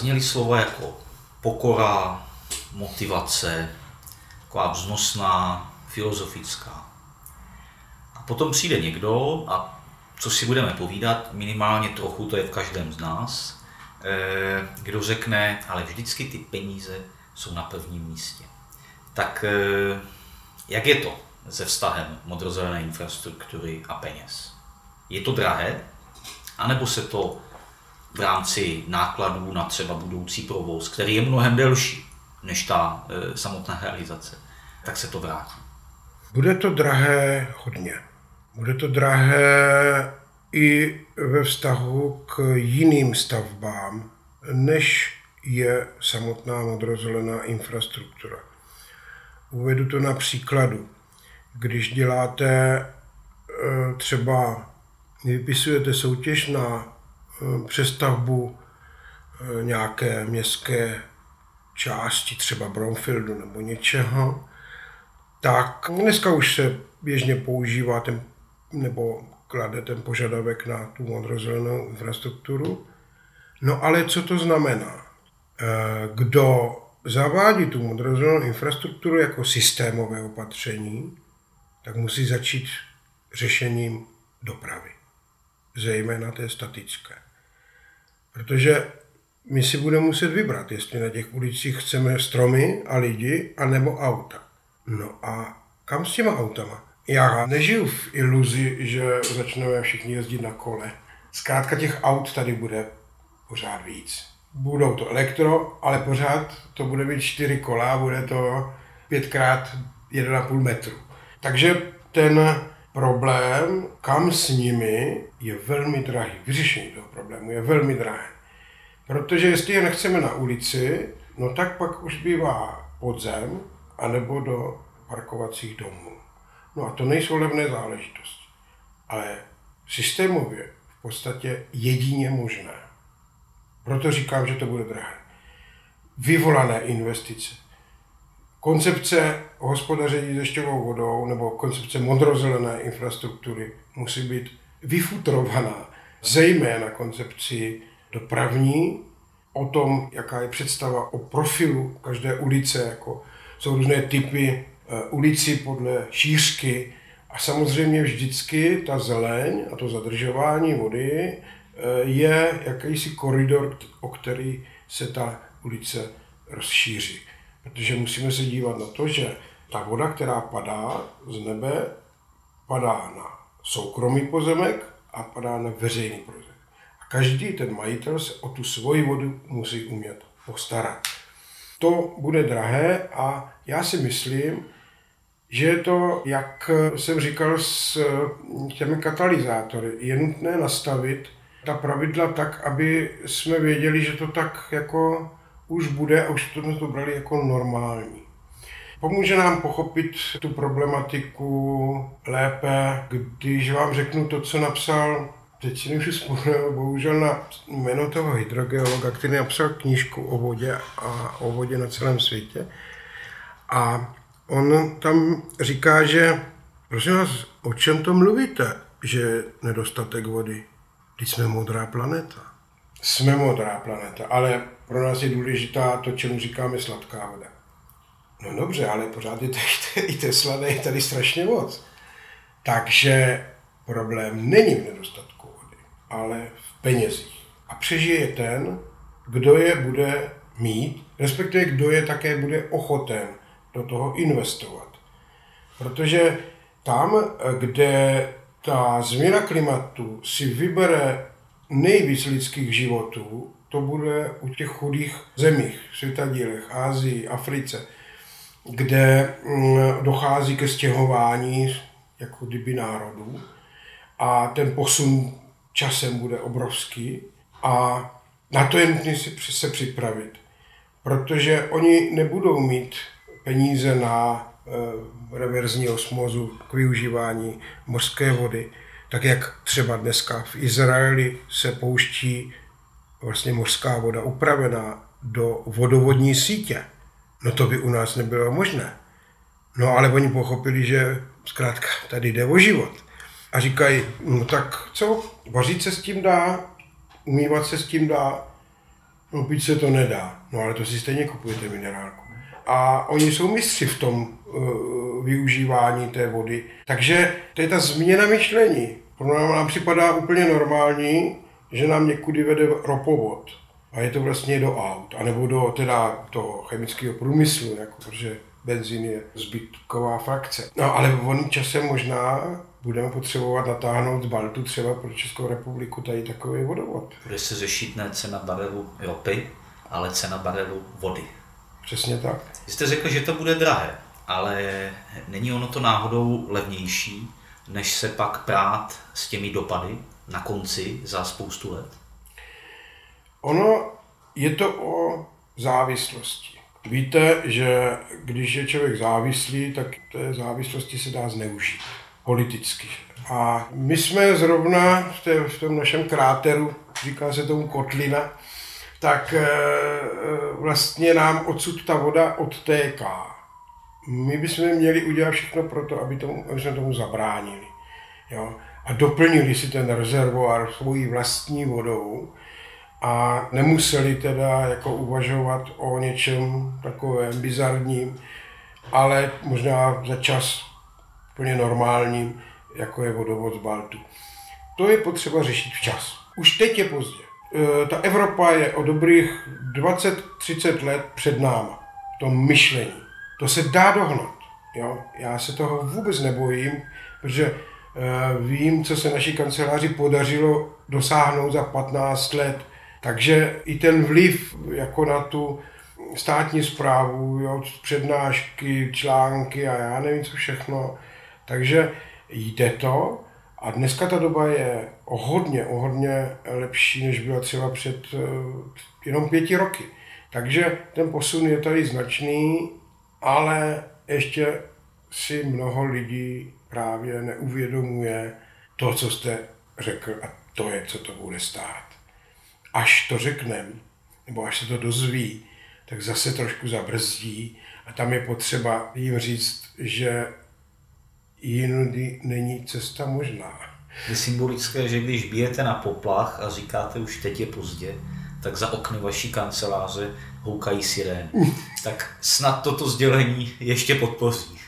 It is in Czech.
zazněly slova jako pokora, motivace, taková vznosná, filozofická. A potom přijde někdo a co si budeme povídat, minimálně trochu, to je v každém z nás, eh, kdo řekne, ale vždycky ty peníze jsou na prvním místě. Tak eh, jak je to se vztahem modrozelené infrastruktury a peněz? Je to drahé? anebo se to v rámci nákladů na třeba budoucí provoz, který je mnohem delší než ta e, samotná realizace, tak se to vrátí. Bude to drahé hodně. Bude to drahé i ve vztahu k jiným stavbám, než je samotná modrozelená infrastruktura. Uvedu to na příkladu. Když děláte e, třeba vypisujete soutěž na přestavbu eh, nějaké městské části, třeba Brownfieldu nebo něčeho, tak dneska už se běžně používá ten, nebo klade ten požadavek na tu modrozelenou infrastrukturu. No ale co to znamená? Eh, kdo zavádí tu modrozelenou infrastrukturu jako systémové opatření, tak musí začít řešením dopravy zejména té statické. Protože my si budeme muset vybrat, jestli na těch ulicích chceme stromy a lidi, anebo auta. No a kam s těma autama? Já nežiju v iluzi, že začneme všichni jezdit na kole. Zkrátka těch aut tady bude pořád víc. Budou to elektro, ale pořád to bude mít čtyři kola, bude to pětkrát 1,5 metru. Takže ten problém, kam s nimi, je velmi drahý. Vyřešení toho problému je velmi drahé. Protože jestli je nechceme na ulici, no tak pak už bývá podzem, anebo do parkovacích domů. No a to nejsou levné záležitosti. Ale systémově v podstatě jedině možné. Proto říkám, že to bude drahé. Vyvolané investice koncepce hospodaření dešťovou vodou nebo koncepce modrozelené infrastruktury musí být vyfutrovaná, zejména koncepci dopravní, o tom, jaká je představa o profilu každé ulice, jako jsou různé typy eh, ulici podle šířky a samozřejmě vždycky ta zeleň a to zadržování vody eh, je jakýsi koridor, o který se ta ulice rozšíří. Protože musíme se dívat na to, že ta voda, která padá z nebe, padá na soukromý pozemek a padá na veřejný pozemek. A každý ten majitel se o tu svoji vodu musí umět postarat. To bude drahé a já si myslím, že je to, jak jsem říkal, s těmi katalyzátory. Je nutné nastavit ta pravidla tak, aby jsme věděli, že to tak jako už bude a už to, to brali jako normální. Pomůže nám pochopit tu problematiku lépe, když vám řeknu to, co napsal, teď si nemůžu vzpomenout, bohužel na jméno toho hydrogeologa, který napsal knížku o vodě a o vodě na celém světě. A on tam říká, že prosím vás, o čem to mluvíte, že nedostatek vody? Teď jsme modrá planeta. Jsme modrá planeta, ale pro nás je důležitá to, čemu říkáme sladká voda. No dobře, ale pořád je tady, i té sladé je tady strašně moc. Takže problém není v nedostatku vody, ale v penězích. A přežije ten, kdo je bude mít, respektive kdo je také bude ochoten do toho investovat. Protože tam, kde ta změna klimatu si vybere nejvíc lidských životů, to bude u těch chudých zemích, světadílech, Ázii, Africe, kde mm, dochází ke stěhování jako kdyby národů a ten posun časem bude obrovský a na to je nutné se připravit, protože oni nebudou mít peníze na e, reverzní osmozu k využívání mořské vody, tak jak třeba dneska v Izraeli se pouští vlastně mořská voda upravená do vodovodní sítě. No to by u nás nebylo možné. No ale oni pochopili, že zkrátka tady jde o život. A říkají, no tak co, vařit se s tím dá, umývat se s tím dá, No pít se to nedá, no ale to si stejně kupujete minerálku. A oni jsou mistři v tom uh, využívání té vody. Takže to je ta změna myšlení. Pro nám, nám připadá úplně normální, že nám někudy vede ropovod. A je to vlastně do aut, anebo do teda toho chemického průmyslu, jako, protože benzín je zbytková frakce. No ale volným časem možná budeme potřebovat natáhnout z Baltu třeba pro Českou republiku tady takový vodovod. Bude se řešit ne cena barelu ropy, ale cena barelu vody. Přesně tak. Vy jste řekl, že to bude drahé, ale není ono to náhodou levnější, než se pak prát s těmi dopady na konci za spoustu let? Ono je to o závislosti. Víte, že když je člověk závislý, tak té závislosti se dá zneužít politicky. A my jsme zrovna v, té, v tom našem kráteru, říká se tomu kotlina, tak e, vlastně nám odsud ta voda odtéká. My bychom měli udělat všechno pro to, aby, tomu, aby jsme tomu zabránili. Jo? A doplnili si ten rezervoár svojí vlastní vodou, a nemuseli teda jako uvažovat o něčem takovém bizarním, ale možná za čas úplně normálním, jako je vodovod z Baltu. To je potřeba řešit včas. Už teď je pozdě. E, ta Evropa je o dobrých 20-30 let před náma v tom myšlení. To se dá dohnat. Jo? Já se toho vůbec nebojím, protože e, vím, co se naší kanceláři podařilo dosáhnout za 15 let takže i ten vliv jako na tu státní zprávu, jo, přednášky, články a já nevím co všechno. Takže jde to a dneska ta doba je o hodně, o hodně lepší, než byla třeba před uh, jenom pěti roky. Takže ten posun je tady značný, ale ještě si mnoho lidí právě neuvědomuje to, co jste řekl a to je, co to bude stát až to řekneme, nebo až se to dozví, tak zase trošku zabrzdí a tam je potřeba jim říct, že jinudy není cesta možná. Je symbolické, že když bijete na poplach a říkáte už teď je pozdě, tak za okny vaší kanceláře houkají sirén. tak snad toto sdělení ještě podpoří.